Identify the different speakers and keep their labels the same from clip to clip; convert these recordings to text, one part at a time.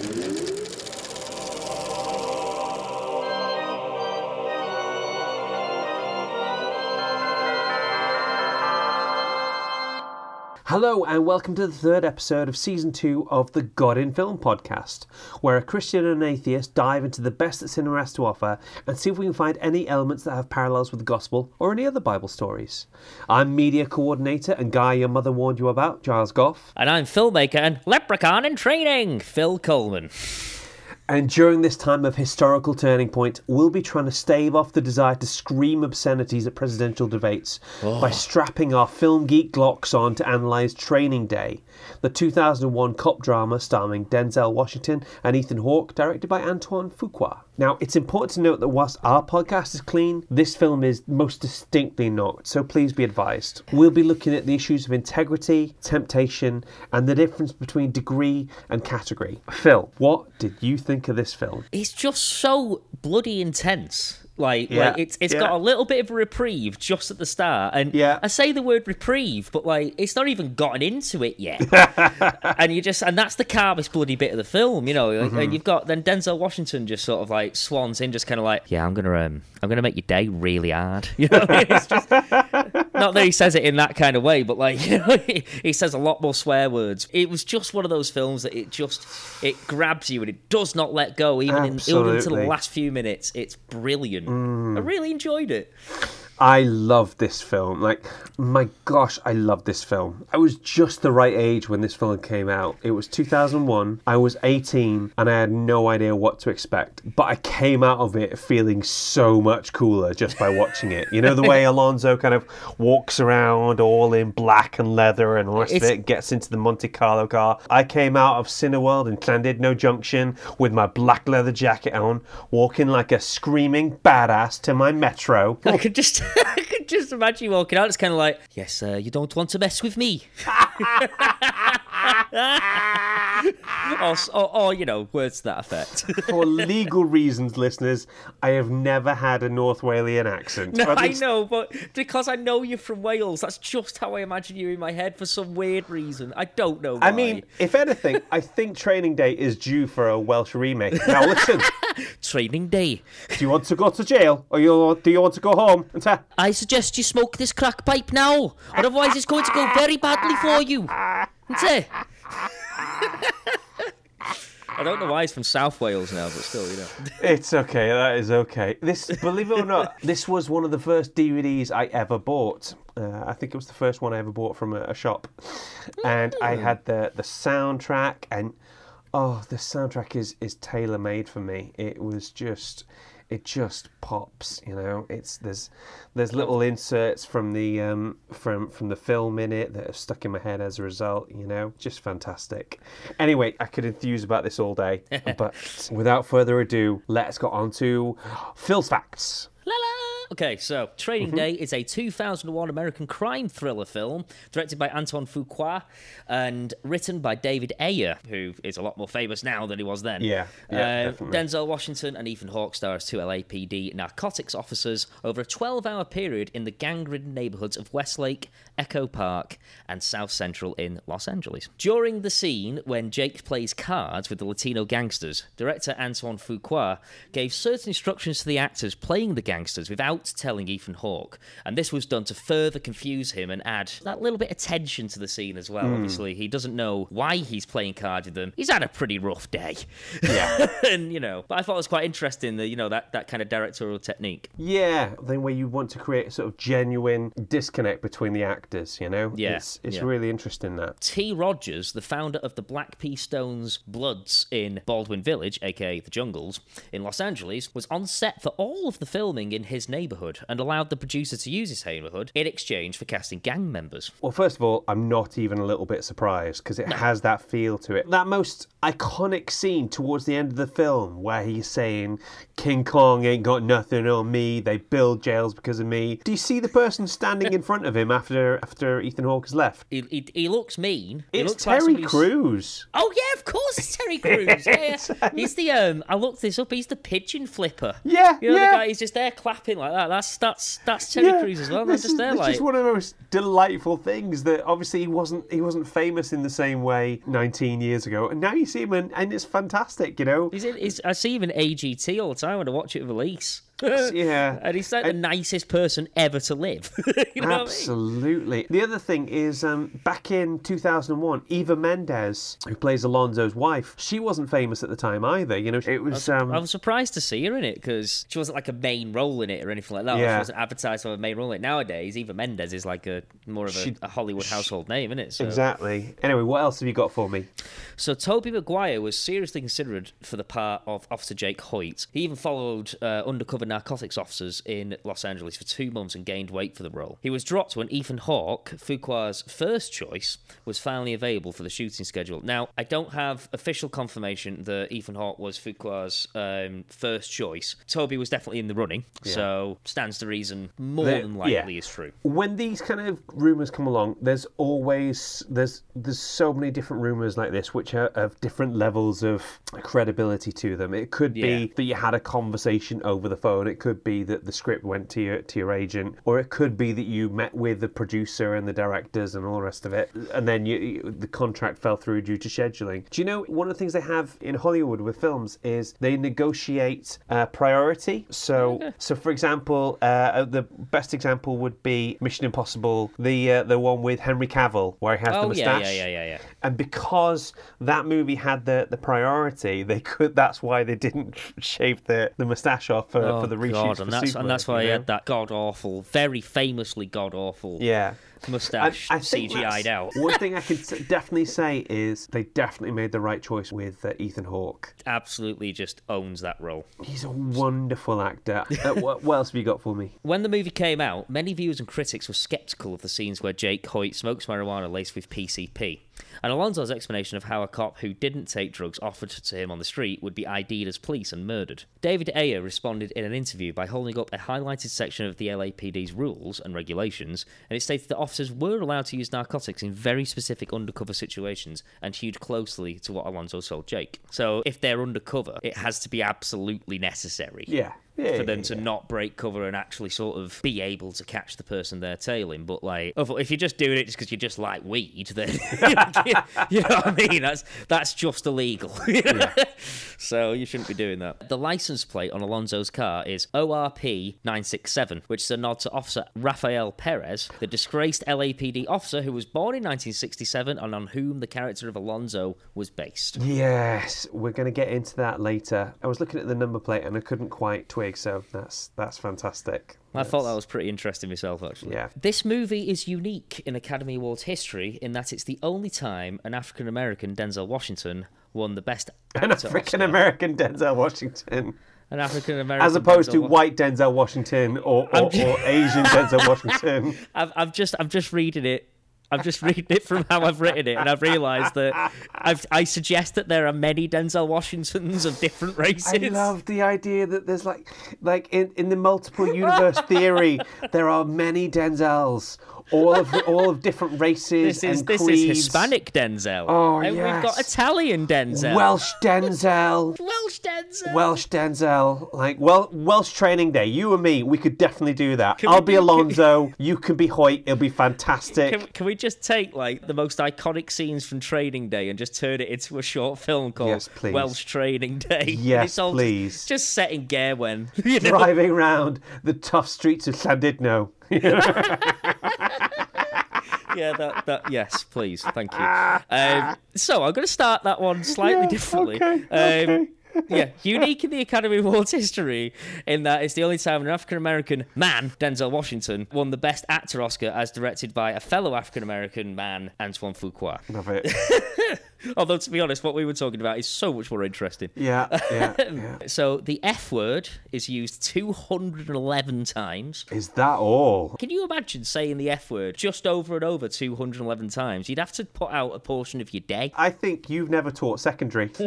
Speaker 1: Thank you. Hello, and welcome to the third episode of season two of the God in Film podcast, where a Christian and an atheist dive into the best that cinema has to offer and see if we can find any elements that have parallels with the gospel or any other Bible stories. I'm media coordinator and guy your mother warned you about, Giles Goff.
Speaker 2: And I'm filmmaker and leprechaun in training, Phil Coleman.
Speaker 1: And during this time of historical turning point, we'll be trying to stave off the desire to scream obscenities at presidential debates oh. by strapping our film geek glocks on to analyse Training Day, the 2001 cop drama starring Denzel Washington and Ethan Hawke, directed by Antoine Fuqua. Now, it's important to note that whilst our podcast is clean, this film is most distinctly not, so please be advised. We'll be looking at the issues of integrity, temptation, and the difference between degree and category. Phil, what did you think of this film?
Speaker 2: It's just so bloody intense. Like,
Speaker 1: Yeah,
Speaker 2: like it's it's
Speaker 1: yeah.
Speaker 2: got a little bit of a reprieve just at the start, and
Speaker 1: Yeah.
Speaker 2: I say the word reprieve, but like it's not even gotten into it yet, and you just and that's the calmest bloody bit of the film, you know.
Speaker 1: Mm-hmm.
Speaker 2: And you've got then Denzel Washington just sort of like swans in, just kind of like, yeah, I'm gonna um, I'm gonna make your day really hard, you know. it's just not that he says it in that kind of way, but like you know, he, he says a lot more swear words. It was just one of those films that it just it grabs you and it does not let go, even in even into the last few minutes. It's brilliant.
Speaker 1: Mm.
Speaker 2: I really enjoyed it.
Speaker 1: I love this film. Like, my gosh, I love this film. I was just the right age when this film came out. It was 2001. I was 18 and I had no idea what to expect. But I came out of it feeling so much cooler just by watching it. You know, the way Alonzo kind of walks around all in black and leather and all the rest of it, gets into the Monte Carlo car. I came out of Cineworld in Llandudno Junction with my black leather jacket on, walking like a screaming badass to my metro.
Speaker 2: I could just I could just imagine you walking out. It's kind of like, yes, uh, you don't want to mess with me. or, or, or, you know, words to that effect.
Speaker 1: For legal reasons, listeners, I have never had a North Walian accent.
Speaker 2: No,
Speaker 1: at
Speaker 2: I know, but because I know you're from Wales, that's just how I imagine you in my head for some weird reason. I don't know why.
Speaker 1: I mean, if anything, I think Training Day is due for a Welsh remake. Now, listen,
Speaker 2: training day.
Speaker 1: do you want to go to jail or you, do you want to go home and say,
Speaker 2: I suggest you smoke this crack pipe now, otherwise it's going to go very badly for you. Isn't it? I don't know why he's from South Wales now, but still, you know.
Speaker 1: It's okay. That is okay. This, believe it or not, this was one of the first DVDs I ever bought. Uh, I think it was the first one I ever bought from a, a shop, and I had the the soundtrack, and oh, the soundtrack is is tailor made for me. It was just. It just pops, you know. It's there's there's little inserts from the um, from from the film in it that have stuck in my head as a result, you know. Just fantastic. Anyway, I could enthuse about this all day, but without further ado, let's get on to Phil's facts.
Speaker 2: Okay, so Training
Speaker 1: Mm-hmm.
Speaker 2: Day is a 2001 American crime thriller film directed by Antoine Fuqua and written by David Ayer, who is a lot more famous now than he was then.
Speaker 1: Yeah, yeah,
Speaker 2: Uh. Denzel Washington and Ethan Hawke star as two LAPD narcotics officers over a 12-hour period in the gang-ridden neighborhoods of Westlake, Echo Park, and South Central in Los Angeles. During the scene when Jake plays cards with the Latino gangsters, director Antoine Fuqua gave certain instructions to the actors playing the gangsters without telling Ethan Hawke, and this was done to further confuse him and add that little bit of tension to the scene as well.
Speaker 1: Hmm.
Speaker 2: Obviously, he doesn't know why he's playing cards with them. He's had a pretty rough day.
Speaker 1: Yeah.
Speaker 2: and you know, but I thought it was quite interesting that you know that that kind of directorial technique.
Speaker 1: Yeah, then where you want to create a sort of genuine disconnect between the actors, you know?
Speaker 2: Yeah,
Speaker 1: It's, it's
Speaker 2: yeah.
Speaker 1: really interesting that.
Speaker 2: T. Rogers, the founder of the Black P. Stones Bloods in Baldwin Village, aka the Jungles, in Los Angeles, was on set for all of the filming in his neighborhood and allowed the producer to use his neighborhood in exchange for casting gang members.
Speaker 1: Well, first of all, I'm not even a little bit surprised because it has that feel to it. That most iconic scene towards the end of the film where he's saying, King Kong ain't got nothing on me, they build jails because of me. Do you see the person standing in front of him after after Ethan Hawke has left?
Speaker 2: He, he, he looks mean. He
Speaker 1: It's
Speaker 2: looks like
Speaker 1: Terry
Speaker 2: who's-
Speaker 1: Crews.
Speaker 2: Oh yeah, of course it's Terry Crews. Yeah, yeah. he's the um. I looked this up. He's the pigeon flipper.
Speaker 1: Yeah,
Speaker 2: you know
Speaker 1: yeah.
Speaker 2: the guy. He's just there clapping like that. That's that's that's Terry Crews as well.
Speaker 1: This
Speaker 2: just there like
Speaker 1: is one of the most delightful things that obviously he wasn't he wasn't famous in the same way 19 years ago, and now you see him and, and it's fantastic, you know.
Speaker 2: He's in, he's, I see him in AGT all the time when I watch it with Elise.
Speaker 1: Yeah.
Speaker 2: and he's like the nicest person ever to live. you know what I mean?
Speaker 1: Absolutely. The other thing is, um, back in 2001, Eva Mendes, who plays Alonzo's wife, she wasn't famous at the time either. You know, it was. Um,
Speaker 2: I was surprised to see her in it because she wasn't like a main role in it or anything like that.
Speaker 1: Yeah.
Speaker 2: She wasn't advertised for a main role in it. Nowadays, Eva Mendes is like a more of a,
Speaker 1: She-
Speaker 2: a Hollywood household name, isn't it? So,
Speaker 1: Exactly. Anyway, what else have you got for me?
Speaker 2: so Tobey Maguire was seriously considered for the part of Officer Jake Hoyt. He even followed uh, undercover narcotics officers in Los Angeles for two months and gained weight for the role. He was dropped when Ethan Hawke, Fuqua's first choice, was finally available for the shooting schedule. Now, I don't have official confirmation that Ethan Hawke was Fuqua's um, first choice. Tobey was definitely in the running, so stands to reason more than likely
Speaker 1: yeah.
Speaker 2: is true.
Speaker 1: when these kind of rumors come along there's always there's there's so many different rumors like this which are of different levels of credibility to them it could
Speaker 2: Yeah.
Speaker 1: be that you had a conversation over the phone it could be that the script went to your to your agent or it could be that you met with the producer and the directors and all the rest of it and then you, you- the contract fell through due to scheduling. Do you know one of the things they have in hollywood with films is they negotiate uh, priority. So so for example uh, the best example would be mission impossible the uh, the one with henry cavill where he has the
Speaker 2: Oh, yeah,
Speaker 1: mustache.
Speaker 2: yeah, yeah, yeah, yeah.
Speaker 1: And because that movie had the, the priority, they could. That's why they didn't shave the, the mustache off for,
Speaker 2: Oh,
Speaker 1: for the reshoots.
Speaker 2: God, and that's
Speaker 1: Superman,
Speaker 2: and that's why he had that god awful, very famously god awful
Speaker 1: Yeah.
Speaker 2: Mustache
Speaker 1: I think
Speaker 2: CGI'd out.
Speaker 1: One thing I can definitely say is they definitely made the right choice with uh, Ethan Hawke.
Speaker 2: Absolutely, just owns that role.
Speaker 1: He's a wonderful actor. uh, what, what else have you got for me?
Speaker 2: When the movie came out, many viewers and critics were skeptical of the scenes where Jake Hoyt smokes marijuana laced with PCP. And Alonzo's explanation of how a cop who didn't take drugs offered to him on the street would be ID'd as police and murdered. David Ayer responded in an interview by holding up a highlighted section of the LAPD's rules and regulations, and it stated that officers were allowed to use narcotics in very specific undercover situations and hewed closely to what Alonzo told Jake. So if they're undercover, it has to be absolutely necessary
Speaker 1: Yeah. Yeah.
Speaker 2: for them
Speaker 1: yeah,
Speaker 2: to
Speaker 1: yeah.
Speaker 2: not break cover and actually sort of be able to catch the person they're tailing. But like, if you're just doing it just because you just like weed, then you know what I mean. That's that's just illegal. so you shouldn't be doing that. The license plate on Alonzo's car is ORP 967, which is a nod to Officer Rafael Perez, the disgraced LAPD officer who was born in 1967 and on whom the character of Alonzo was based.
Speaker 1: Yes, we're going to get into that later. I was looking at the number plate and I couldn't quite twig, so that's that's fantastic.
Speaker 2: I thought that was pretty interesting myself, actually.
Speaker 1: Yeah.
Speaker 2: This movie is unique in Academy Awards history in that it's the only time an African American Denzel Washington won the Best
Speaker 1: An
Speaker 2: Actor
Speaker 1: African American Denzel Washington.
Speaker 2: An African American.
Speaker 1: As opposed to
Speaker 2: Denzel Wa-
Speaker 1: white Denzel Washington or, or, or Asian Denzel Washington.
Speaker 2: I've, I'm just, I'm just reading it. I'm just reading it from how I've written it, and I've realised that I've, I suggest that there are many Denzel Washingtons of different races.
Speaker 1: I love the idea that there's like, like in, in the multiple universe theory, there are many Denzels, all of all of different races
Speaker 2: This is this
Speaker 1: creeds.
Speaker 2: is Hispanic Denzel.
Speaker 1: Oh,
Speaker 2: and we've got. Italian Denzel.
Speaker 1: Welsh Denzel.
Speaker 2: Welsh Denzel.
Speaker 1: Welsh Denzel, like well, Welsh Training Day. You and me, we could definitely do that.
Speaker 2: Can
Speaker 1: I'll be
Speaker 2: do-
Speaker 1: Alonzo. you can be Hoyt. It'll be fantastic.
Speaker 2: Can, can we just take like the most iconic scenes from Training Day and just turn it into a short film called
Speaker 1: Yes.
Speaker 2: Welsh Training Day?
Speaker 1: Yes,
Speaker 2: it's all
Speaker 1: please.
Speaker 2: Just, just set in Gaerwen. You know?
Speaker 1: Driving around the tough streets of Llandudno.
Speaker 2: Yeah, that, that yes, please, thank you. Um, so I'm going to start that one slightly
Speaker 1: Yeah,
Speaker 2: differently.
Speaker 1: okay,
Speaker 2: Um,
Speaker 1: okay.
Speaker 2: Yeah, unique in the Academy Awards history in that it's the only time an African American man, Denzel Washington, won the Best Actor Oscar as directed by a fellow African American man, Antoine Fuqua.
Speaker 1: Love it.
Speaker 2: Although, to be honest, what we were talking about is so much more interesting.
Speaker 1: Yeah, yeah, yeah.
Speaker 2: So the F word is used 211 times.
Speaker 1: Is that all?
Speaker 2: Can you imagine saying the F word just over and over 211 times? You'd have to put out a portion of your day.
Speaker 1: I think you've never taught secondary.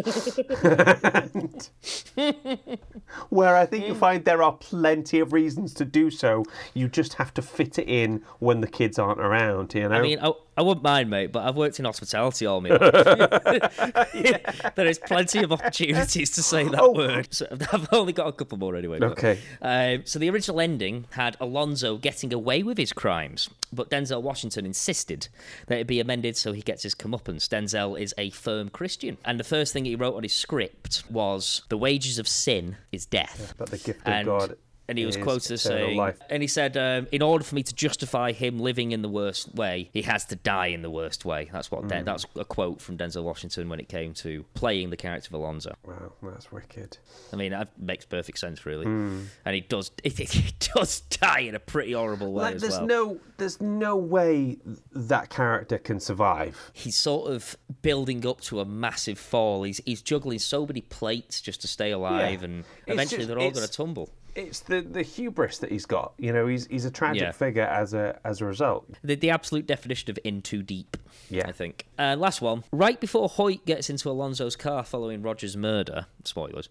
Speaker 1: Where I think you mm. find there are plenty of reasons to do so. You just have to fit it in when the kids aren't around, you know?
Speaker 2: I mean, I, I wouldn't mind, mate, but I've worked in hospitality all my life. there is plenty of opportunities to say that
Speaker 1: Oh.
Speaker 2: word. So I've only got a couple more anyway. but-
Speaker 1: Okay.
Speaker 2: Um, so the original ending had Alonzo getting away with his crimes, but Denzel Washington insisted that it be amended so he gets his comeuppance. Denzel is a firm Christian, and the first thing he wrote on his script was, "The wages of sin is death."
Speaker 1: But the gift of
Speaker 2: and,
Speaker 1: God
Speaker 2: and he was quoted as saying,
Speaker 1: life.
Speaker 2: and he said, um, in order for me to justify him living in the worst way, he has to die in the worst way. That's what
Speaker 1: Hmm.
Speaker 2: Den- that's a quote from Denzel Washington when it came to playing the character of Alonzo.
Speaker 1: Wow, that's wicked.
Speaker 2: I mean, that makes perfect sense, really.
Speaker 1: Hmm.
Speaker 2: And he does, he, does die in a pretty horrible way
Speaker 1: Like, there's
Speaker 2: well.
Speaker 1: no, there's no way that character can survive.
Speaker 2: He's sort of building up to a massive fall. He's he's juggling so many plates just to stay alive,
Speaker 1: Yeah.
Speaker 2: and
Speaker 1: It's
Speaker 2: eventually
Speaker 1: just-
Speaker 2: they're all going to tumble.
Speaker 1: It's the, the hubris that he's got. You know, he's he's a tragic
Speaker 2: Yeah.
Speaker 1: figure as a as a result.
Speaker 2: The, the absolute definition of in too deep.
Speaker 1: Yeah.
Speaker 2: I think. Uh, last one. Right before Hoyt gets into Alonzo's car following Roger's murder, spoilers.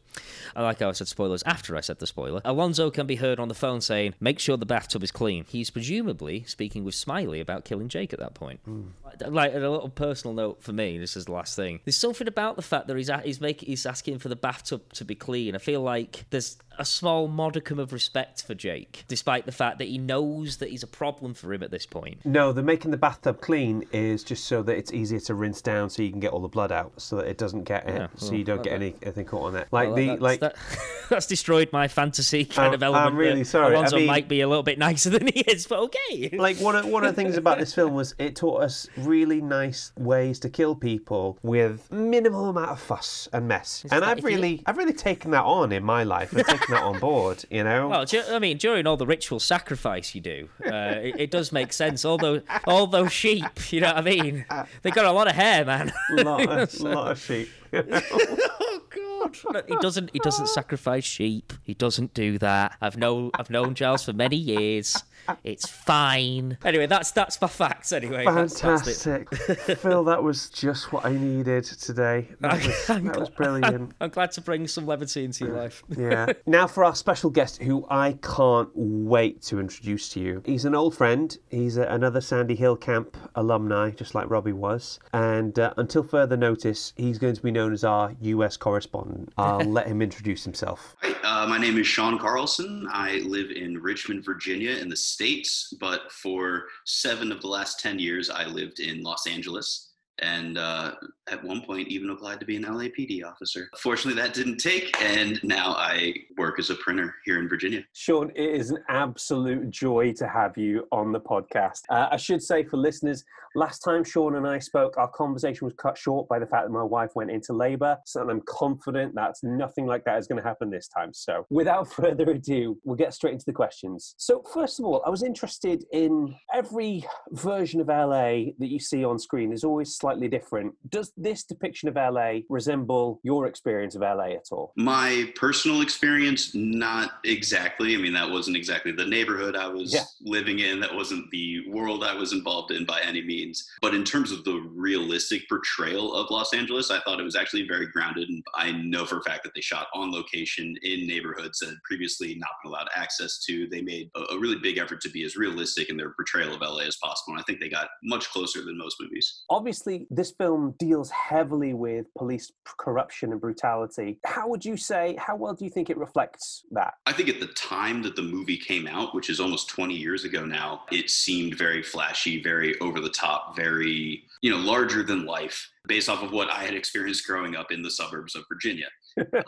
Speaker 2: I like how I said spoilers after I said the spoiler. Alonzo can be heard on the phone saying, "Make sure the bathtub is clean." He's presumably speaking with Smiley about killing Jake at that point. Like, Like a little personal note for me. This is the last thing. There's something about the fact that he's a- he's making he's asking for the bathtub to be clean. I feel like there's a small modicum of respect for Jake, despite the fact that he knows that he's a problem for him at this point.
Speaker 1: No, the making the bathtub clean is just so that it's easier to rinse down, so you can get all the blood out, so that it doesn't get it,
Speaker 2: Yeah,
Speaker 1: so
Speaker 2: well,
Speaker 1: you don't get any anything caught on it. Like
Speaker 2: Well,
Speaker 1: the
Speaker 2: that's,
Speaker 1: like.
Speaker 2: that, that's destroyed my fantasy kind
Speaker 1: I'm-
Speaker 2: of element.
Speaker 1: I'm really sorry. I
Speaker 2: Alonzo
Speaker 1: mean-
Speaker 2: might be a little bit nicer than he is, but okay.
Speaker 1: like one of one of the things about this film was it taught us really nice ways to kill people with minimal amount of fuss and mess. and I've
Speaker 2: if you-
Speaker 1: really I've really taken that on in my life. I've taken that on board, you know.
Speaker 2: Well, I mean, during all the ritual sacrifice you do, uh, it, it does make sense. All those, all those sheep, you know what I mean? They got a lot of hair, man.
Speaker 1: lot, of, lot of sheep.
Speaker 2: oh God! He doesn't. He doesn't sacrifice sheep. He doesn't do that. I've known. I've known Giles for many years. It's fine. Anyway, that's that's my facts. Anyway, That's, that's.
Speaker 1: Fantastic, Phil. That was just what I needed today. That was, that was brilliant.
Speaker 2: I'm glad to bring some levity into your life.
Speaker 1: Yeah. Now for our special guest, who I can't wait to introduce to you. He's an old friend. He's a, another Sandy Hill Camp alumni, just like Robbie was. And uh, until further notice, he's going to be known as our US correspondent. I'll let him introduce himself.
Speaker 3: Hi, uh, my name is Sean Carlson. I live in Richmond, Virginia, in the States, but for seven of the last 10 years, I lived in Los Angeles. And uh, at one point, even applied to be an LAPD officer. Fortunately, that didn't take, and now I work as a printer here in Virginia.
Speaker 1: Sean, it is an absolute joy to have you on the podcast. Uh, I should say for listeners, last time Sean and I spoke, our conversation was cut short by the fact that my wife went into labor. So I'm confident that nothing like that is going to happen this time. So without further ado, we'll get straight into the questions. So, first of all, I was interested in every version of LA that you see on screen is always slightly different. Does this depiction of LA resemble your experience of LA at all?
Speaker 3: My personal experience, not exactly. I mean, that wasn't exactly the neighborhood I was
Speaker 1: Yeah.
Speaker 3: living in. That wasn't the world I was involved in by any means. But in terms of the realistic portrayal of Los Angeles, I thought it was actually very grounded. And I know for a fact that they shot on location in neighborhoods that had previously not been allowed access to. They made a, a really big effort to be as realistic in their portrayal of LA as possible. And I think they got much closer than most movies.
Speaker 1: obviously this film deals heavily with police corruption and brutality how would you say how well do you think it reflects that
Speaker 3: I think at the time that the movie came out, which is almost 20 years ago now, it seemed very flashy, very over the top, very, you know, larger than life based off of what I had experienced growing up in the suburbs of Virginia. uh,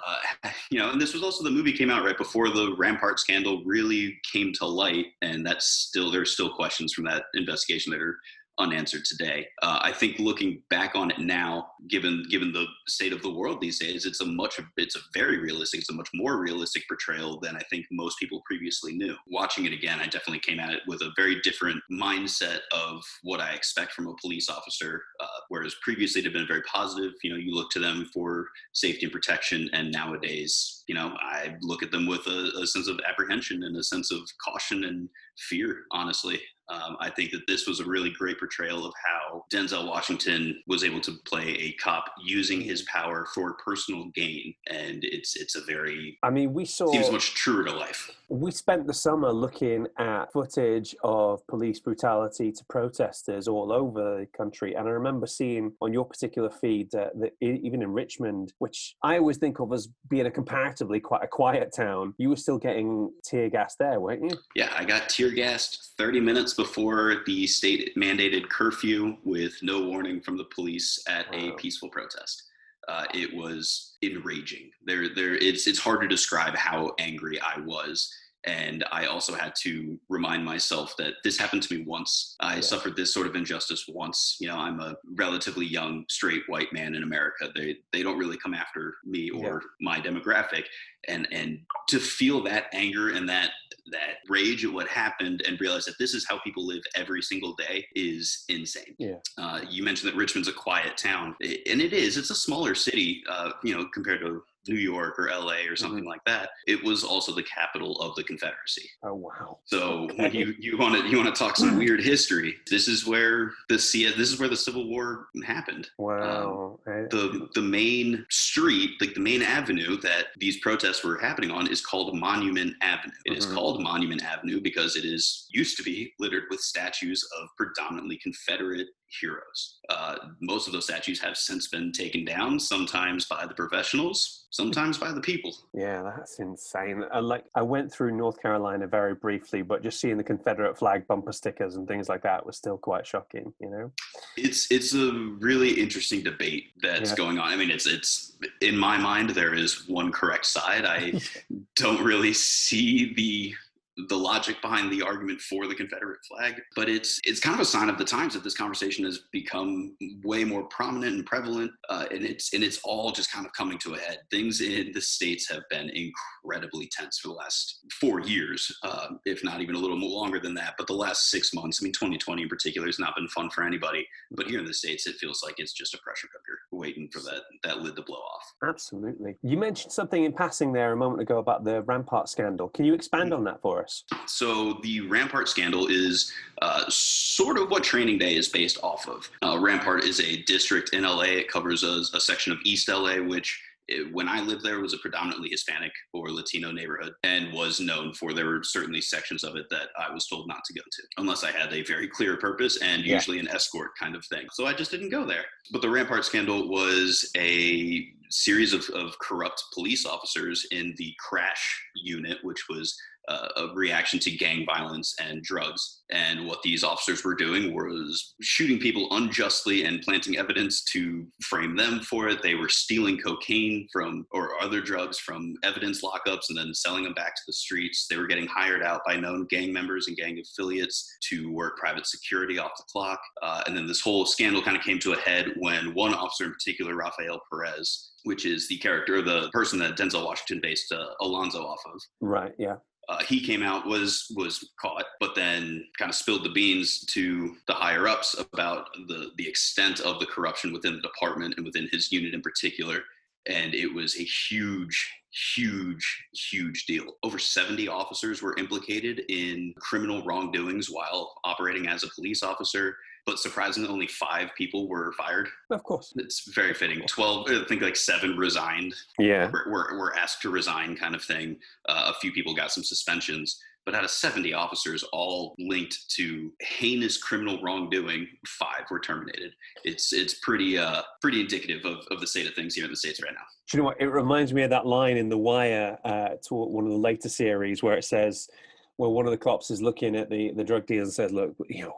Speaker 3: you know, and this was also the movie came out right before the Rampart scandal really came to light. And that's still, there's still questions from that investigation that are unanswered today. Uh, I think looking back on it now, given given the state of the world these days, it's a much it's a very realistic, it's a much more realistic portrayal than I think most people previously knew. Watching it again, I definitely came at it with a very different mindset of what I expect from a police officer. Uh, whereas previously it had been very positive. You know, you look to them for safety and protection, and nowadays, you know, I look at them with a, a sense of apprehension and a sense of caution and fear. Honestly, Um, I think that this was a really great portrayal of how Denzel Washington was able to play a cop using his power for personal gain, and it's it's a very
Speaker 1: I mean, we saw
Speaker 3: seems much truer to life.
Speaker 1: we spent the summer looking at footage of police brutality to protesters all over the country, and I remember seeing on your particular feed uh, that even in Richmond, which I always think of as being a comparatively quite a quiet town, you were still getting tear gas there, weren't you?
Speaker 3: Yeah, I got tear gassed 30 minutes before the state mandated curfew with no warning from the police at a peaceful protest. Uh, it was enraging. There, there. It's it's hard to describe how angry I was, and I also had to remind myself that this happened to me once. I
Speaker 1: Yeah.
Speaker 3: suffered this sort of injustice once. You know, I'm a relatively young straight white man in America. They they don't really come after me or my demographic, and and to feel that anger and that that rage at what happened and realize that this is how people live every single day is insane.
Speaker 1: Yeah.
Speaker 3: Uh, you mentioned that Richmond's a quiet town, and it is. It's a smaller city, uh, you know, compared to New York or LA or something like that. It was also the capital of the Confederacy.
Speaker 1: Oh wow!
Speaker 3: So
Speaker 1: Okay.
Speaker 3: when you you want to you want to talk some weird history, this is where the this is where the Civil War happened
Speaker 1: Wow. I-
Speaker 3: Um, the the main street, like the main avenue that these protests were happening on, is called Monument Avenue. It is
Speaker 1: Mhm.
Speaker 3: called Monument Avenue because it is used to be littered with statues of predominantly Confederate heroes. Uh, most of those statues have since been taken down, sometimes by the professionals, sometimes by the people.
Speaker 1: Yeah, that's insane. I like I went through North Carolina very briefly, but just seeing the Confederate flag bumper stickers and things like that was still quite shocking. You know.
Speaker 3: It's it's a really interesting debate that's
Speaker 1: Yeah.
Speaker 3: going on. I mean, it's it's in my mind there is one correct side. I don't really see the the logic behind the argument for the Confederate flag, but it's it's kind of a sign of the times that this conversation has become way more prominent and prevalent, uh, and it's and it's all just kind of coming to a head. Things in the states have been incredibly tense for the last four years, uh, if not even a little more longer than that. But the last six months, I mean, 2020 in particular, has not been fun for anybody. But here in the states, it feels like it's just a pressure cooker waiting for that that lid to blow off.
Speaker 1: Absolutely. You mentioned something in passing there a moment ago about the Rampart scandal. Can you expand on that for us?
Speaker 3: So the Rampart scandal is uh, sort of what Training Day is based off of. Uh, Rampart is a district in LA. It covers a, a section of East LA, which eh, when I lived there was a predominantly Hispanic or Latino neighborhood and was known for there were certainly sections of it that I was told not to go to unless I had a very clear purpose and
Speaker 1: Yeah.
Speaker 3: usually an escort kind of thing. So I just didn't go there. But the Rampart scandal was a series of, of corrupt police officers in the crash unit, which was uh, a reaction to gang violence and drugs. And what these officers were doing was shooting people unjustly and planting evidence to frame them for it. They were stealing cocaine from or other drugs from evidence lockups and then selling them back to the streets. They were getting hired out by known gang members and gang affiliates to work private security off the clock. Uh, and then this whole scandal kind of came to a head when one officer in particular, Rafael Perez, which is the character, the person that Denzel Washington based uh, Alonzo off of,
Speaker 1: Right. Yeah.
Speaker 3: Uh, he came out was was caught but then kind of spilled the beans to the higher ups about the the extent of the corruption within the department and within his unit in particular. And it was a huge huge huge deal. Over 70 officers were implicated in criminal wrongdoings while operating as a police officer but surprisingly only five people were fired
Speaker 1: Of course.
Speaker 3: it's very fitting 12 i think like seven resigned
Speaker 1: Yeah.
Speaker 3: were, were, were asked to resign kind of thing. Uh, a few people got some suspensions, but out of 70 officers, all linked to heinous criminal wrongdoing, five were terminated. It's it's pretty uh, pretty indicative of, of the state of things here in the states right now.
Speaker 1: Do you know what? It reminds me of that line in The Wire uh, to one of the later series where it says, Well, one of the cops is looking at the, the drug dealers and says, look, you know,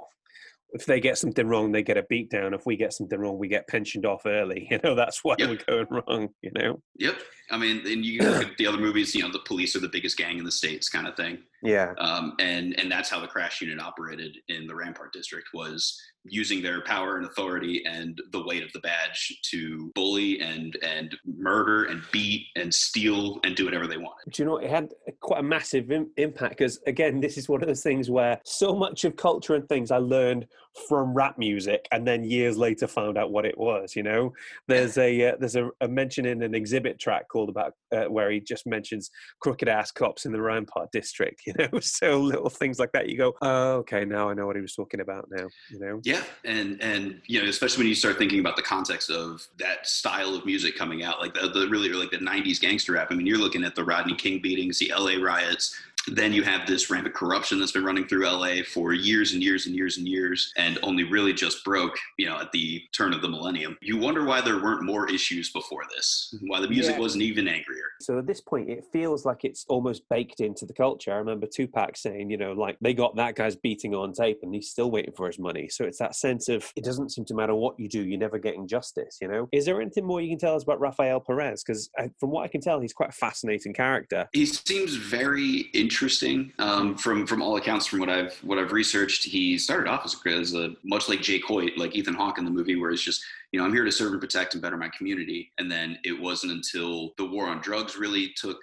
Speaker 1: if they get something wrong, they get a beat down. If we get something wrong, we get pensioned off early. You know, that's why
Speaker 3: Yep.
Speaker 1: we're going wrong, you know?
Speaker 3: Yep. I mean, and you look at the other movies, you know, the police are the biggest gang in the states, kind of thing.
Speaker 1: Yeah.
Speaker 3: um, and and that's how the crash unit operated in the Rampart district was using their power and authority and the weight of the badge to bully and and murder and beat and steal and do whatever they wanted.
Speaker 1: Do you know, it had quite a massive Im- impact because, again, this is one of those things where so much of culture and things I learned from rap music, and then years later found out what it was. You know, there's a uh, there's a, a, mention in an Xzibit track called about uh, where he just mentions crooked ass cops in the Rampart district. You know, so little things like that. You go, oh, okay, now I know what he was talking about. Now, you know.
Speaker 3: Yeah, and and you know, especially when you start thinking about the context of that style of music coming out, like the, the really like the '90s gangster rap. I mean, you're looking at the Rodney King beatings, the LA riots, then you have this rampant corruption that's been running through LA for years and years and years and years, and only really just broke, you know, at the turn of the millennium. You wonder why there weren't more issues before this, why the music yeah. wasn't even angrier.
Speaker 1: So at this point, it feels like it's almost baked into the culture. I remember Tupac saying, you know, like they got that guy's beating on tape, and he's still waiting for his money. So it's that sense of it doesn't seem to matter what you do, you're never getting justice. You know, is there anything more you can tell us about Rafael Perez? Because uh, from what I can tell, he's quite a fascinating character.
Speaker 3: He seems very interesting interesting. Um, from from all accounts, from what I've what I've researched, he started off as, as a much like Jake Hoyt, like Ethan Hawke in the movie, where it's just you know I'm here to serve and protect and better my community. And then it wasn't until the war on drugs really took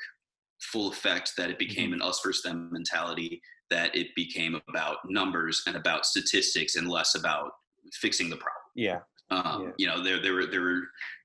Speaker 3: full effect that it became mm-hmm. an us versus them mentality. That it became about numbers and about statistics and less about fixing the problem.
Speaker 1: Yeah.
Speaker 3: Um, yeah. You know, they they were they were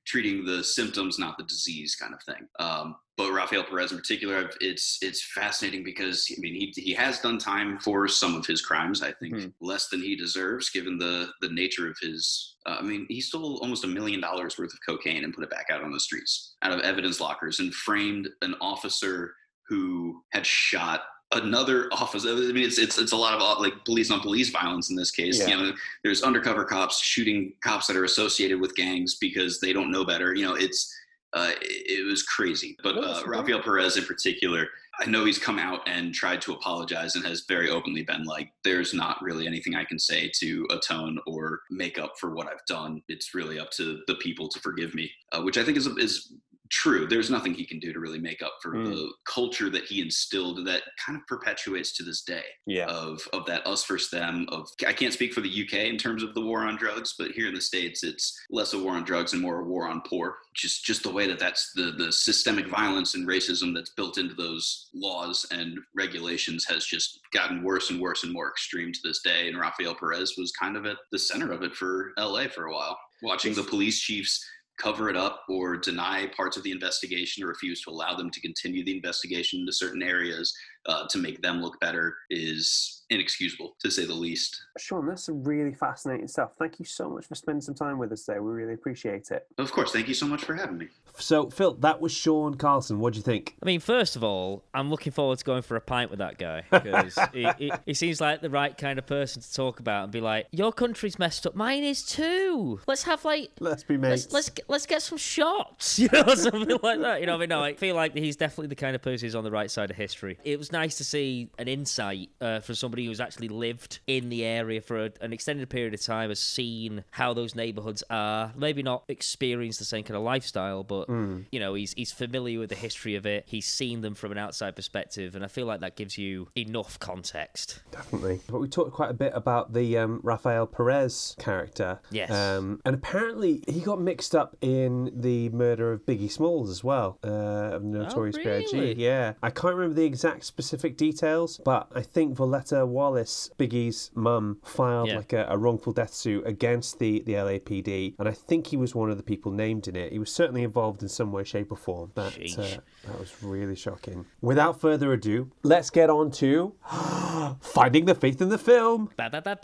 Speaker 3: treating the symptoms, not the disease, kind of thing. Um, but Rafael Perez in particular, it's it's fascinating because I mean he he has done time for some of his crimes. I think hmm. less than he deserves, given the the nature of his. Uh, I mean, he stole almost a million dollars worth of cocaine and put it back out on the streets, out of evidence lockers, and framed an officer who had shot another officer. I mean, it's it's it's a lot of like police on police violence in this case. Yeah. You know, there's undercover cops shooting cops that are associated with gangs because they don't know better. You know, it's uh, it, was crazy. But uh, Rafael Perez in particular, I know he's come out and tried to apologize and has very openly been like, there's not really anything I can say to atone or make up for what I've done. It's really up to the people to forgive me, uh, which I think is, is true. There's nothing he can do to really make up for mm. the culture that he instilled that kind of perpetuates to this day.
Speaker 1: Yeah.
Speaker 3: Of of that us versus them. Of I can't speak for the UK in terms of the war on drugs, but here in the states, it's less a war on drugs and more a war on poor. Just just the way that that's the the systemic violence and racism that's built into those laws and regulations has just gotten worse and worse and more extreme to this day. And Rafael Perez was kind of at the center of it for LA for a while. Watching the police chiefs cover it up or deny parts of the investigation or refuse to allow them to continue the investigation into certain areas uh, to make them look better is inexcusable to say the least.
Speaker 1: Sean, that's some really fascinating stuff. Thank you so much for spending some time with us today. We really appreciate it.
Speaker 3: Of course. Thank you so much for having me.
Speaker 1: So, Phil, that was Sean Carlson. What do you think?
Speaker 2: I mean, first of all, I'm looking forward to going for a pint with that guy because he, he, he, seems like the right kind of person to talk about and be like, "Your country's messed up, mine is too. Let's have like,
Speaker 1: let's be mates.
Speaker 2: Let's let's, let's get some shots, you know, something like that. You know, I mean, no, I feel like he's definitely the kind of person who's on the right side of history. It was nice to see an insight uh, from somebody who's actually lived in the area for a, an extended period of time, has seen how those neighborhoods are. Maybe not experienced the same kind of lifestyle, but mm. you know, he's he's familiar with the history of it. He's seen them from an outside perspective, and I feel like that gives you enough context.
Speaker 1: Definitely. But we talked quite a bit about the um, Rafael Perez character.
Speaker 2: Yes.
Speaker 1: Um, and apparently he got mixed up in the murder of Biggie Smalls as well, uh, of Notorious
Speaker 2: oh, really?
Speaker 1: B.I.G. Yeah. I can't remember the exact specific details, but I think Voletta Wallace, Biggie's mum, filed yeah. like a, a, wrongful death suit against the, the LAPD, and I think he was one of the people named in it. He was certainly involved in some way, shape, or form. That, uh, that was really shocking. Without further ado, let's get on to finding the faith in the film.
Speaker 2: Ba, ba, ba,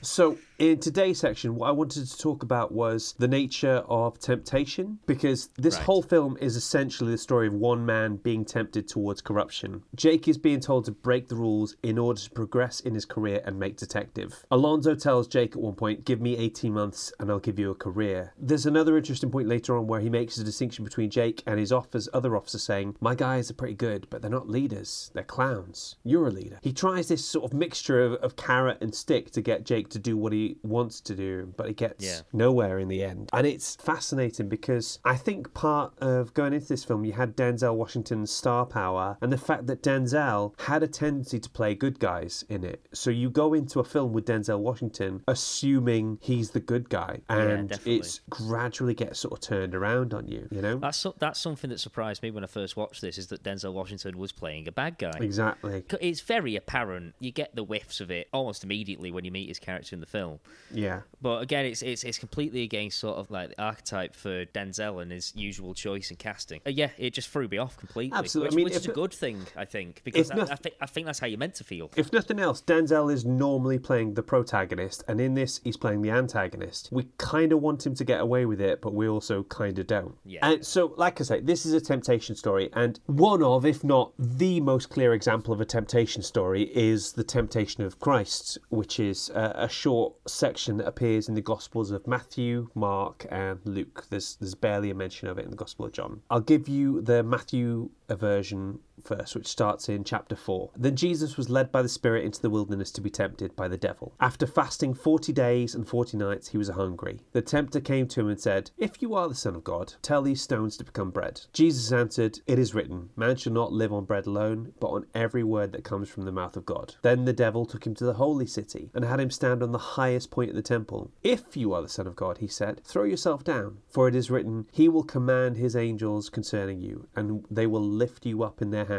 Speaker 1: so, in today's section, what I wanted to talk about was the nature of temptation, because this right. whole film is essentially the story of one man being tempted towards corruption. Jake is being told to break the rules in order to progress in his career and make detective. Alonzo tells Jake at one point, Give me 18 months and I'll give you a career. There's another interesting point later on where he makes a distinction between Jake and his office, other officer saying, My guys are pretty good, but they're not leaders, they're clowns. You're a leader. He tries this sort of mixture of, of carrot and stick to get Jake to do what he wants to do, but he gets yeah. nowhere in the end. And it's fascinating because I think part of going into this film, you had Denzel Washington's star power and the fact fact that Denzel had a tendency to play good guys in it. So you go into a film with Denzel Washington assuming he's the good guy, and it's gradually gets sort of turned around on you. You know,
Speaker 2: That's that's something that surprised me when I first watched this is that Denzel Washington was playing a bad guy.
Speaker 1: exactly.
Speaker 2: It's very apparent. You get the whiffs of it almost immediately when you meet his character in the film.
Speaker 1: Yeah.
Speaker 2: But again, it's it's it's completely against sort of like the archetype for Denzel and his usual choice in casting. Uh, yeah, it just threw me off completely.
Speaker 1: Absolutely.
Speaker 2: Which,
Speaker 1: I mean,
Speaker 2: which is a good thing, I think, because I,
Speaker 1: noth-
Speaker 2: I think I think that's how you're meant to feel.
Speaker 1: If nothing else, Denzel is normally playing the protagonist, and in this, he's playing the antagonist. We kind of want him to get away with it, but we also kind of don't.
Speaker 2: Yeah.
Speaker 1: And so, like I say, this is a temptation story, and one of, if not the most clear example of a temptation story, is the temptation of Christ, which is a, a short section that appears in the Gospels of Matthew, Mark, and Luke. There's there's barely a mention of it in the Gospel of John. I'll give you the Matthew version first, which starts in chapter 4. Then Jesus was led by the Spirit into the wilderness to be tempted by the devil. After fasting 40 days and 40 nights, he was hungry. The tempter came to him and said, If you are the Son of God, tell these stones to become bread. Jesus answered, It is written, Man shall not live on bread alone, but on every word that comes from the mouth of God. Then the devil took him to the holy city and had him stand on the highest point of the temple. If you are the Son of God, he said, throw yourself down, for it is written, He will command His angels concerning you, and they will lift you up in their hands,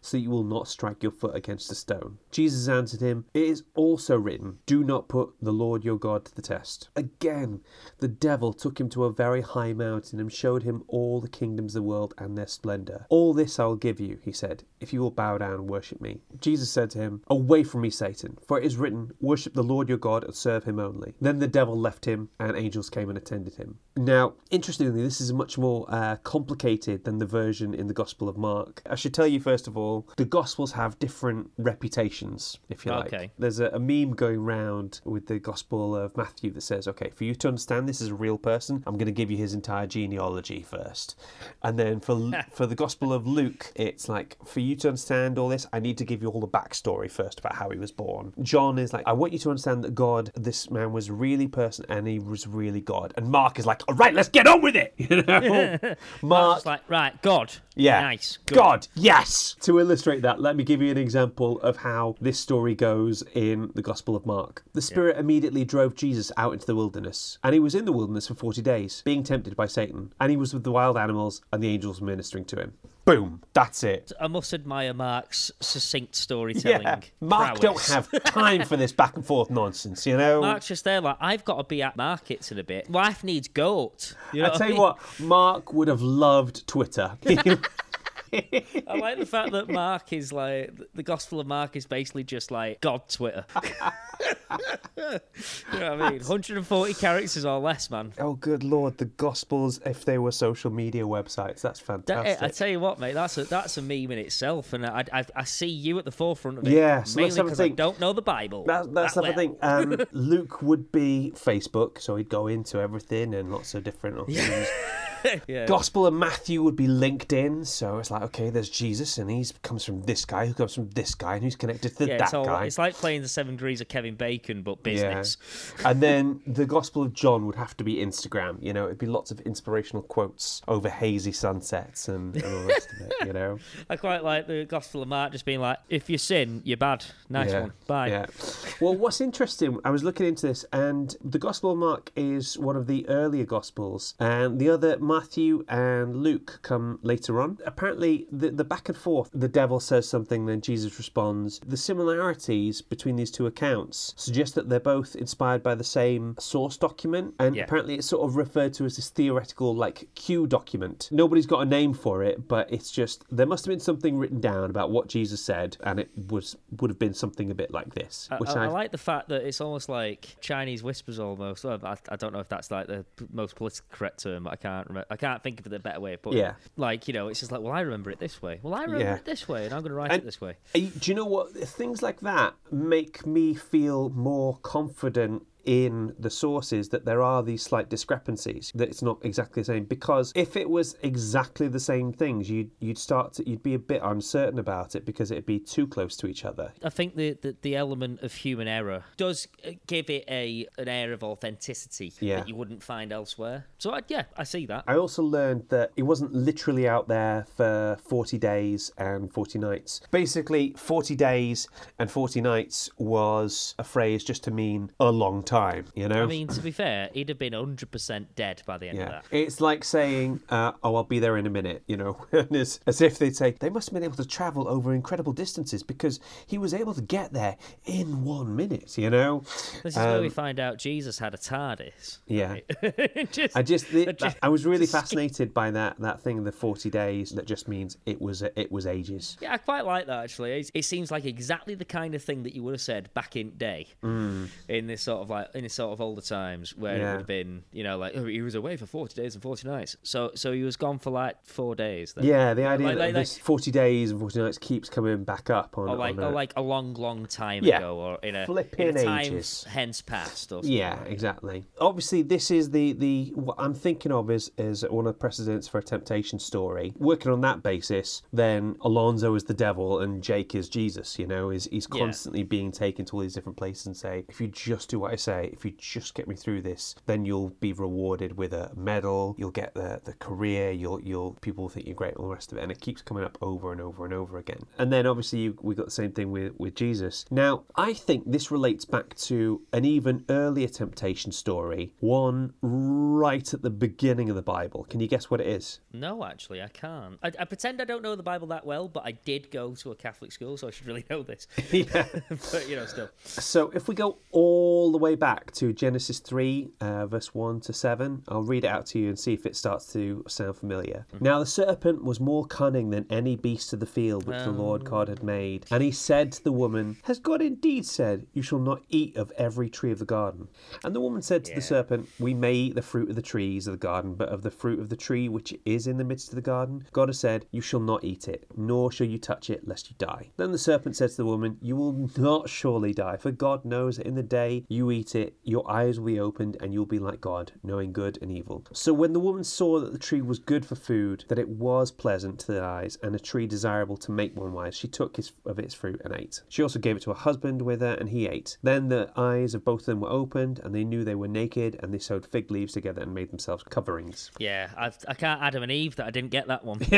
Speaker 1: so that you will not strike your foot against a stone. Jesus answered him, It is also written, Do not put the Lord your God to the test. Again, the devil took him to a very high mountain and showed him all the kingdoms of the world and their splendor. All this I will give you, he said, if you will bow down and worship me. Jesus said to him, Away from me, Satan, for it is written, Worship the Lord your God and serve him only. Then the devil left him, and angels came and attended him. Now, interestingly, this is much more uh, complicated than the version in the Gospel of Mark. I should tell you, first of all, the Gospels have different reputations, if you like.
Speaker 2: Okay.
Speaker 1: There's a, a meme going round with the Gospel of Matthew that says, okay, for you to understand this is a real person, I'm going to give you his entire genealogy first. And then for for the Gospel of Luke, it's like, for you to understand all this, I need to give you all the backstory first about how he was born. John is like, I want you to understand that God, this man was really person and he was really God. And Mark is like, all right, let's get on with it. You know? Mark,
Speaker 2: like right, God,
Speaker 1: yeah.
Speaker 2: nice, good.
Speaker 1: God, yes. To illustrate that, let me give you an example of how this story goes in the Gospel of Mark. The Spirit immediately drove Jesus out into the wilderness, and he was in the wilderness for 40 days, being tempted by Satan, and he was with the wild animals, and the angels ministering to him. Boom. That's it.
Speaker 2: I must admire Mark's succinct storytelling.
Speaker 1: Yeah. Mark don't have time for this back and forth nonsense, you know?
Speaker 2: Mark's just there like I've got to be at markets in a bit. Wife needs goat. You know
Speaker 1: I tell
Speaker 2: I
Speaker 1: you what, Mark would have loved Twitter.
Speaker 2: I like the fact that Mark is like the Gospel of Mark is basically just like God Twitter. you know what I mean? 140 characters or less, man.
Speaker 1: oh, good lord, the Gospels, if they were social media websites, that's
Speaker 2: That-
Speaker 1: fantastic.
Speaker 2: I tell you what, mate, that's a that's a meme in itself, and I I, I see you at the forefront of it.
Speaker 1: Yeah, so
Speaker 2: mainly
Speaker 1: let's have a
Speaker 2: because I don't know the Bible.
Speaker 1: That, that's
Speaker 2: that
Speaker 1: the thing. Um, Luke would be Facebook, so he'd go into everything and lots of different.
Speaker 2: Yeah.
Speaker 1: Gospel of Matthew would be LinkedIn, so it's like, okay, there's Jesus, and he comes from this guy, who comes from this guy, and who's connected to
Speaker 2: Yeah,
Speaker 1: that
Speaker 2: it's, all,
Speaker 1: guy.
Speaker 2: it's like playing the Seven Degrees of Kevin Bacon, but business. Yeah.
Speaker 1: and then the Gospel of John would have to be Instagram. You know, it'd be lots of inspirational quotes over hazy sunsets and, and all the rest of it. You know,
Speaker 2: I quite like the Gospel of Mark just being like, if you sin, you're bad. Nice
Speaker 1: yeah,
Speaker 2: one. Bye.
Speaker 1: Yeah. Well, what's interesting, I was looking into this, and the Gospel of Mark is one of the earlier Gospels, and the other, Matthew and Luke, come later on. Apparently, the, the back and forth, the devil says something, then Jesus responds. The similarities between these two accounts suggest that they're both inspired by the same source document, and
Speaker 2: Yeah.
Speaker 1: apparently it's sort of referred to as this theoretical, like, Q document. Nobody's got a name for it, but it's just, there must have been something written down about what Jesus said, and it was would have been something a bit like this.
Speaker 2: I, I, I like the fact that it's almost like Chinese whispers, almost. Well, I, I don't know if that's like the most politically correct term, but I can't remember. I can't think of the better way of putting
Speaker 1: Yeah.
Speaker 2: it. Like you know, it's just like, well, I remember it this way. Well, I remember
Speaker 1: Yeah.
Speaker 2: it this way, and I'm going to write
Speaker 1: And-
Speaker 2: it this way.
Speaker 1: Do you know what? Things like that make me feel more confident in the sources that there are these slight discrepancies, that it's not exactly the same. Because if it was exactly the same things, you'd you'd start to you'd be a bit uncertain about it because it'd be too close to each other.
Speaker 2: I think the, the, the element of human error does uh, give it a an air of authenticity
Speaker 1: Yeah.
Speaker 2: that you wouldn't find elsewhere. So I, yeah, I see that.
Speaker 1: I also learned that it wasn't literally out there for 40 days and 40 nights. Basically, 40 days and 40 nights was a phrase just to mean a long time, you know?
Speaker 2: I mean, to be fair, he'd have been 100% dead by the end of
Speaker 1: yeah.
Speaker 2: that.
Speaker 1: It's like saying, uh, oh, I'll be there in a minute, you know? As, as if they'd say, they must have been able to travel over incredible distances because he was able to get there in one minute, you know?
Speaker 2: This is where we
Speaker 1: Um,
Speaker 2: find out Jesus had a TARDIS.
Speaker 1: Yeah.
Speaker 2: right? Just-
Speaker 1: I just, the,
Speaker 2: just-
Speaker 1: I was really fascinated by that that thing, the forty days. That just means it was it was ages.
Speaker 2: Yeah, I quite like that actually. It- It seems like exactly the kind of thing that you would have said back in day, in this sort of like in this sort of older times where it
Speaker 1: Mm.
Speaker 2: Would have been, you know, like oh, he was away for forty days and forty nights. So so he was gone for like four days. Then.
Speaker 1: Yeah, the idea
Speaker 2: like-
Speaker 1: that
Speaker 2: like-
Speaker 1: this forty days and forty nights keeps coming back up on,
Speaker 2: Or like,
Speaker 1: on a-
Speaker 2: or like a long, long time
Speaker 1: Yeah.
Speaker 2: ago, or in a, in
Speaker 1: Flipping
Speaker 2: a time
Speaker 1: ages.
Speaker 2: hence past, or something
Speaker 1: Yeah,
Speaker 2: like
Speaker 1: exactly. Obviously, this is the the what I'm thinking of is is one of the precedents for a temptation story. Working on that basis, then Alonzo is the devil and Jake is Jesus. You know, is he's
Speaker 2: Yeah.
Speaker 1: constantly being taken to all these different places and say, if you just do what I say, if you just get me through this, then you'll be rewarded with a medal. You'll get the the career. You'll you'll people will think you're great. All the rest of it, and it keeps coming up over and over and over again. And then obviously you, we got the same thing with with Jesus. Now I think this relates back to an even earlier temptation story, one right at the beginning of the Bible. Can you guess what it is?
Speaker 2: No, actually, I can't. I, I pretend I don't know the Bible that well, but I did go to a Catholic school, so I should really know this.
Speaker 1: yeah.
Speaker 2: but you know, still.
Speaker 1: So if we go all the way back to Genesis 3, uh, verse 1 to 7, I'll read it out to you and see if it starts to sound familiar. Now the serpent was more cunning than any beast of the field which the Lord God had made. And he said to the woman, Has God indeed said, You shall not eat of every tree of the garden? And the woman said to the serpent, We may eat the fruit of the trees of the garden, but of the fruit of the tree which is in the midst of the garden, God has said, You shall not eat it, nor shall you touch it, lest you die. Then the serpent said to the woman, You will not surely die, for God knows that in the day you eat it, your eyes will be opened, and you'll be like God, knowing good and evil. So when the woman saw that the tree was good for food, that it was pleasant to the eyes, and a tree desirable to make one wise, she took his, of its fruit and ate. She also gave it to her husband with her, and he ate. Then the eyes of both of them were opened, and they knew they were naked, and they sewed fig leaves together and made themselves coverings.
Speaker 2: Yeah, I've, I can't Adam and Eve that I didn't get that one.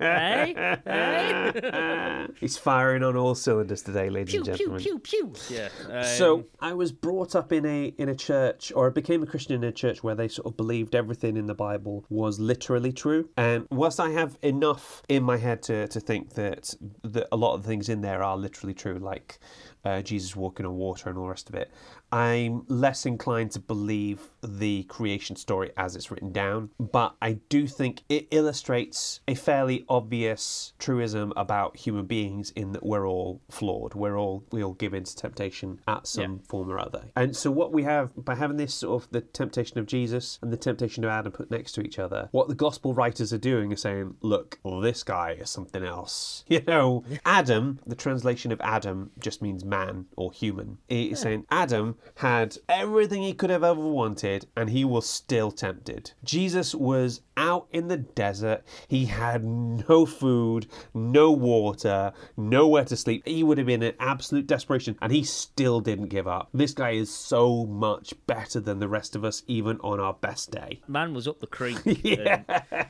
Speaker 2: Hey, hey.
Speaker 1: He's firing on all cylinders today, ladies
Speaker 2: pew
Speaker 1: and
Speaker 2: pew
Speaker 1: gentlemen.
Speaker 2: pew pew. Yeah. Um,
Speaker 1: So I was brought up in a in a church, or I became a Christian in a church where they sort of believed everything in the Bible was literally true. And whilst I have enough in my head to, to think that that a lot of things in there are literally true, like uh, Jesus walking on water and all the rest of it, I'm less inclined to believe the creation story as it's written down. But I do think it illustrates a fairly obvious truism about human beings in that we're all flawed. We're all we all give in to temptation at some form or other. And so what we have by having this sort of the temptation of Jesus and the temptation of Adam put next to each other, what the gospel writers are doing is saying, look, well, this guy is something else. You know, Adam, the translation of Adam just means man or human. It's hmm. saying Adam had everything he could have ever wanted and he was still tempted. Jesus was out in the desert. He had no food, no water, nowhere to sleep. He would have been in absolute desperation and he still didn't give up. This guy is so much better than the rest of us, even on our best day.
Speaker 2: man was up the creek.
Speaker 1: Yeah.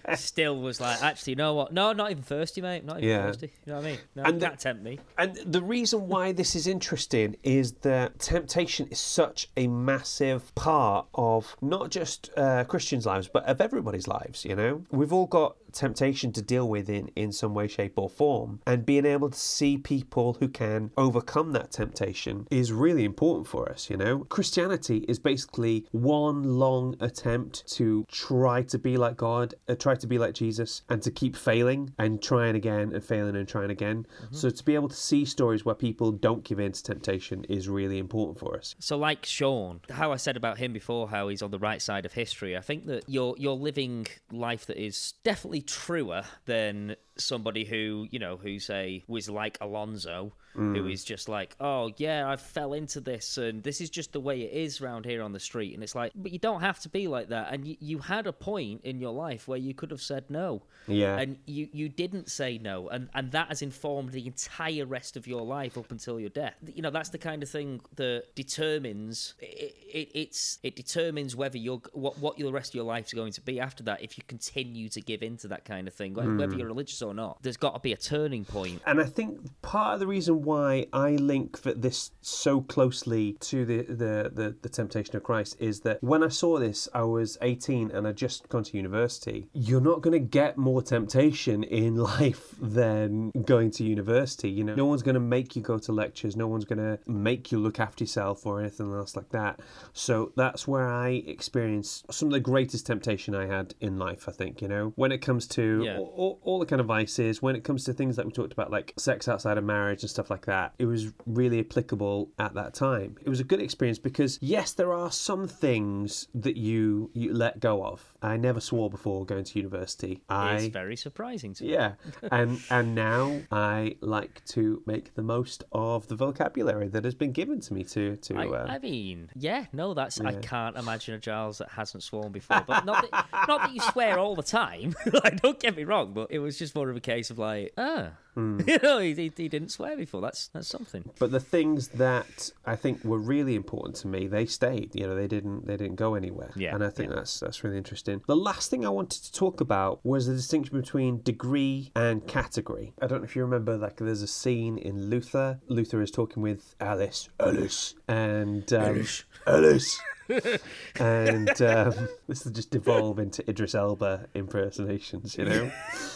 Speaker 2: and still was like, actually, you know what? No, not even thirsty, mate. Not even
Speaker 1: Yeah.
Speaker 2: thirsty. You know what I mean? No,
Speaker 1: And the-
Speaker 2: can't tempt me.
Speaker 1: And the reason why this is interesting is that temptation is such a massive part of not just uh, Christians' lives, but of everybody's lives. You know, we've all got temptation to deal with in, in some way, shape, or form. And being able to see people who can overcome that temptation is really important for us, you know? Christianity is basically one long attempt to try to be like God, uh, try to be like Jesus, and to keep failing and trying again and failing and trying again. So to be able to see stories where people don't give in to temptation is really important for us.
Speaker 2: So, like Sean, how I said about him before, how he's on the right side of history. I think that you're you're living life that is definitely truer than somebody who you know who say was like Alonzo, who mm. is just like, oh yeah, I fell into this, and this is just the way it is around here on the street, and it's like, but you don't have to be like that, and you, you had a point in your life where you could have said no,
Speaker 1: Yeah.
Speaker 2: and you you didn't say no, and and that has informed the entire rest of your life up until your death. You know, that's the kind of thing that determines it, it it's it determines whether you're what what the rest of your life is going to be after that if you continue to give in to that kind of thing, whether whether you're religious or not. There's got to be a turning point.
Speaker 1: And I think part of the reason why I link this so closely to the, the, the, the temptation of Christ is that when I saw this, I was 18 and I'd just gone to university. You're not going to get more temptation in life than going to university. You know, no one's going to make you go to lectures, no one's going to make you look after yourself or anything else like that. So that's where I experienced some of the greatest temptation I had in life, I think, you know, when it comes to
Speaker 2: Yeah.
Speaker 1: all, all, all the kind of vices, when it comes to things that we talked about, like sex outside of marriage and stuff like that, it was really applicable at that time. It was a good experience because, yes, there are some things that you you let go of. I never swore before going to university.
Speaker 2: It's
Speaker 1: I
Speaker 2: very surprising to me.
Speaker 1: yeah, and and now I like to make the most of the vocabulary that has been given to me to to.
Speaker 2: I,
Speaker 1: uh,
Speaker 2: I mean, yeah, no, that's I can't imagine a Giles that hasn't sworn before. But not that, not that you swear all the time. like, don't get me wrong, but it was just more of a case of like, ah,
Speaker 1: Hmm.
Speaker 2: you know, he, he, he didn't swear before. That's that's something.
Speaker 1: But the things that I think were really important to me, they stayed. You know, they didn't they didn't go anywhere.
Speaker 2: Yeah,
Speaker 1: And I think that's that's really interesting. The last thing I wanted to talk about was the distinction between degree and category. I don't know if you remember, like there's a scene in Luther. Luther is talking with Alice, Alice, and um, Alice. and um, this will just devolve into Idris Elba impersonations, you know.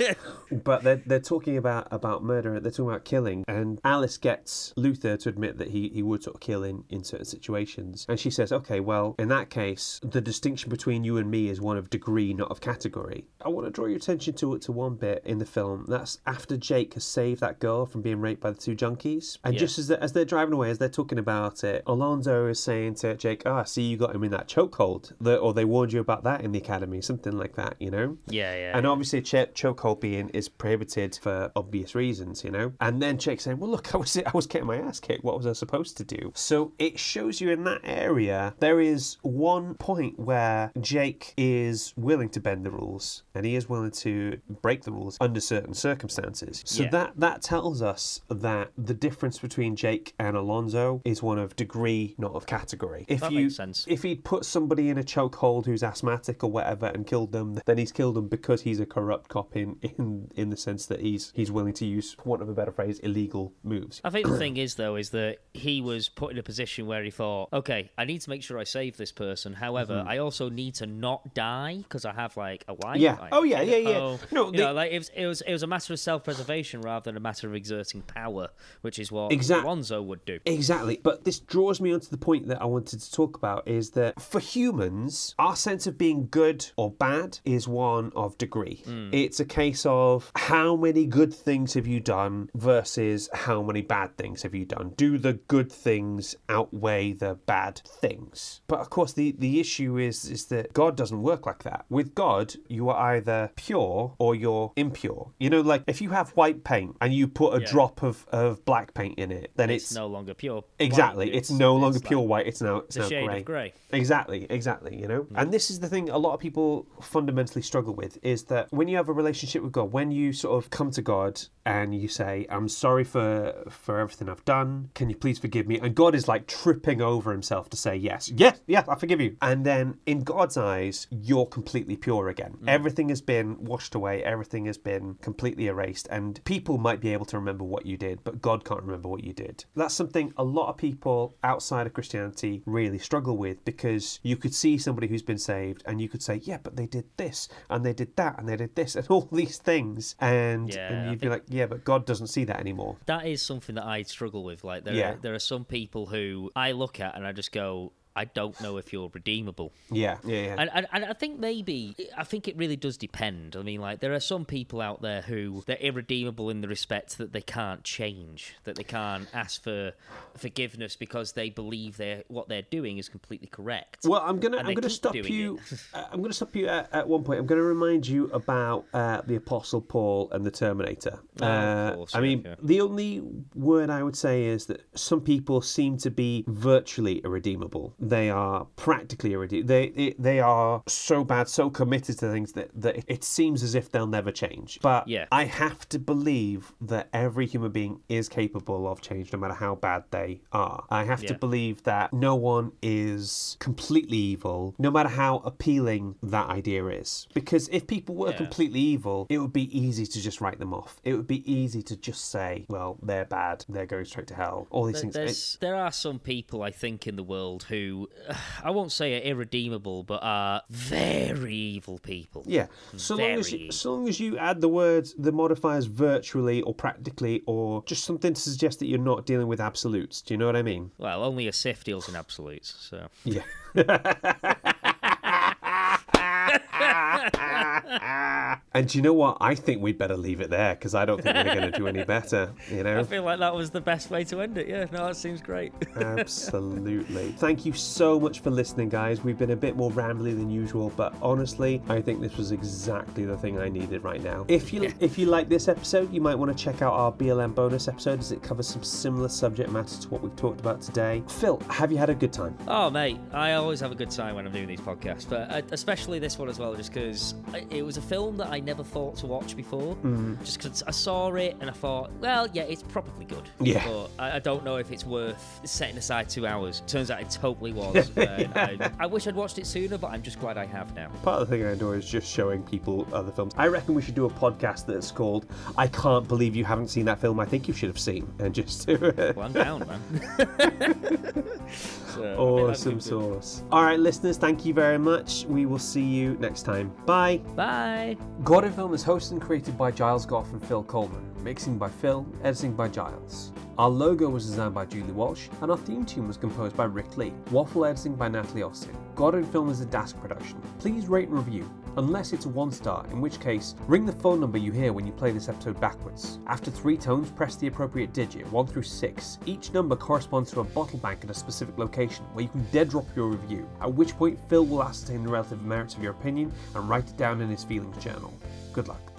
Speaker 1: but they're, they're talking about, about murder, they're talking about killing, and Alice gets Luther to admit that he, he would sort of kill in, in certain situations. And she says, okay, well, in that case, the distinction between you and me is one of degree, not of category. I want to draw your attention to to one bit in the film. That's after Jake has saved that girl from being raped by the two junkies. And
Speaker 2: Yeah.
Speaker 1: just as, they, as they're driving away, as they're talking about it, Alonzo is saying to Jake, oh, I see you got him in that chokehold. The- Or they warned you about that in the academy, something like that, you know?
Speaker 2: Yeah, yeah.
Speaker 1: And obviously, ch- chokehold being is prohibited for obvious reasons, you know. And then Jake saying, "Well, look, I was I was getting my ass kicked. What was I supposed to do?" So it shows you in that area there is one point where Jake is willing to bend the rules, and he is willing to break the rules under certain circumstances. So
Speaker 2: Yeah.
Speaker 1: that that tells us that the difference between Jake and Alonzo is one of degree, not of category. If
Speaker 2: That
Speaker 1: you if he'd put somebody in a chokehold who's asthmatic or whatever and killed them, then he's killed them because he's a corrupt cop in in, in the sense that he's he's willing to use, for want of a better phrase, illegal moves.
Speaker 2: I think the thing is, though, is that he was put in a position where he thought, okay, I need to make sure I save this person. However, I also need to not die because I have like a wife.
Speaker 1: Mm-hmm. Yeah.
Speaker 2: I-
Speaker 1: Oh, yeah, yeah, yeah.
Speaker 2: Oh,
Speaker 1: No, the-
Speaker 2: know, like it was, it was it was a matter of self-preservation rather than a matter of exerting power, which is what
Speaker 1: Exact-
Speaker 2: Alonzo would do.
Speaker 1: Exactly. But this draws me onto the point that I wanted to talk about is that for humans, our sense of being good or bad is one of degree. Hmm. It's a case of how many good things have you done versus how many bad things have you done. Do the good things outweigh the bad things? But of course the, the issue is is that God doesn't work like that. With God, you are either pure or you're impure. You know, like if you have white paint and you put a
Speaker 2: Yeah.
Speaker 1: drop of, of black paint in it, then
Speaker 2: It's,
Speaker 1: it's
Speaker 2: no longer pure.
Speaker 1: Exactly. It's, no longer
Speaker 2: like-
Speaker 1: pure white. It's now it's,
Speaker 2: It's
Speaker 1: now grey.
Speaker 2: Grey.
Speaker 1: Exactly. Exactly. You know. And this is the thing a lot of people fundamentally struggle with is that when you have a relationship with God, when you sort of come to God and you say, "I'm sorry for for everything I've done. Can you please forgive me?" and God is like tripping over himself to say, "Yes, yes, yes, I forgive you." And then in God's eyes, you're completely pure again. Mm. Everything has been washed away. Everything has been completely erased, and people might be able to remember what you did, but God can't remember what you did. That's something a lot of people outside of Christianity really struggle with because you could see somebody who's been saved and you could say, yeah, but they did this and they did that and they did this and all these things. And,
Speaker 2: Yeah,
Speaker 1: and you'd be like, yeah, but God doesn't see that anymore.
Speaker 2: that is something that I struggle with. Like there,
Speaker 1: Yeah.
Speaker 2: are, there are some people who I look at and I just go, I don't know if you're redeemable.
Speaker 1: Yeah, yeah, yeah.
Speaker 2: And, and, and I think maybe, I think it really does depend. I mean, like, there are some people out there who they're irredeemable in the respect that they can't change, that they can't ask for forgiveness because they believe they're, what they're doing is completely correct.
Speaker 1: Well, I'm gonna I'm gonna stop you. uh, I'm gonna stop you at, at one point. I'm gonna remind you about uh, the Apostle Paul and the Terminator.
Speaker 2: Oh, of
Speaker 1: uh,
Speaker 2: course,
Speaker 1: I
Speaker 2: yeah,
Speaker 1: mean,
Speaker 2: yeah.
Speaker 1: the only word I would say is that some people seem to be virtually irredeemable. They are practically irredeemable. They it, they are so bad, so committed to things that that it seems as if they'll never change. But
Speaker 2: Yeah.
Speaker 1: I have to believe that every human being is capable of change, no matter how bad they are. I have to believe that no one is completely evil, no matter how appealing that idea is. Because if people were
Speaker 2: Yeah.
Speaker 1: completely evil, it would be easy to just write them off. It would be easy to just say, well, they're bad, they're going straight to hell. All these
Speaker 2: There-
Speaker 1: things.
Speaker 2: There's, there are some people I think in the world who I won't say are irredeemable, but are very evil people.
Speaker 1: Yeah, so long as
Speaker 2: Very.
Speaker 1: you, so long as you add the words, the modifiers virtually or practically, or just something to suggest that you're not dealing with absolutes. Do you know what I mean?
Speaker 2: Well, only a Sith deals in absolutes, so.
Speaker 1: Yeah. and do you know what? I think we'd better leave it there because I don't think we're going to do any better. You know, I
Speaker 2: feel like that was the best way to end it. Yeah, no, that seems great.
Speaker 1: Absolutely. Thank you so much for listening, guys. We've been a bit more rambly than usual, but honestly, I think this was exactly the thing I needed right now. If you if you like this episode, you might want to check out our BLM bonus episode as it covers some similar subject matter to what we've talked about today. Phil, have you had a good time?
Speaker 2: Oh, mate, I always have a good time when I'm doing these podcasts, but uh, especially this one as well, just because it was a film that I never thought to watch before. Mm-hmm. Just because I saw it and I thought, well, yeah, it's probably good.
Speaker 1: Yeah.
Speaker 2: But I, I don't know if it's worth setting aside two hours. Turns out it totally was. and I, I wish I'd watched it sooner, but I'm just glad I have now.
Speaker 1: Part of the thing I enjoy is just showing people other films. I reckon we should do a podcast that's called "I Can't Believe You Haven't Seen That Film." I think you should have seen, and just
Speaker 2: Well, I'm down, man. So, I
Speaker 1: awesome sauce. All right, listeners, thank you very much. We will see you next time. Bye.
Speaker 2: Bye.
Speaker 1: God in Film is hosted and created by Giles Goff and Phil Coleman. Mixing by Phil, editing by Giles. Our logo was designed by Julie Walsh, and our theme tune was composed by Rick Lee. Waffle editing by Natalie Austin. God in Film is a Dask production. Please rate and review, unless it's a one star, in which case, ring the phone number you hear when you play this episode backwards. After three tones, press the appropriate digit, 1 through 6. Each number corresponds to a bottle bank at a specific location, where you can dead drop your review, at which point Phil will ascertain the relative merits of your opinion and write it down in his feelings journal. Good luck.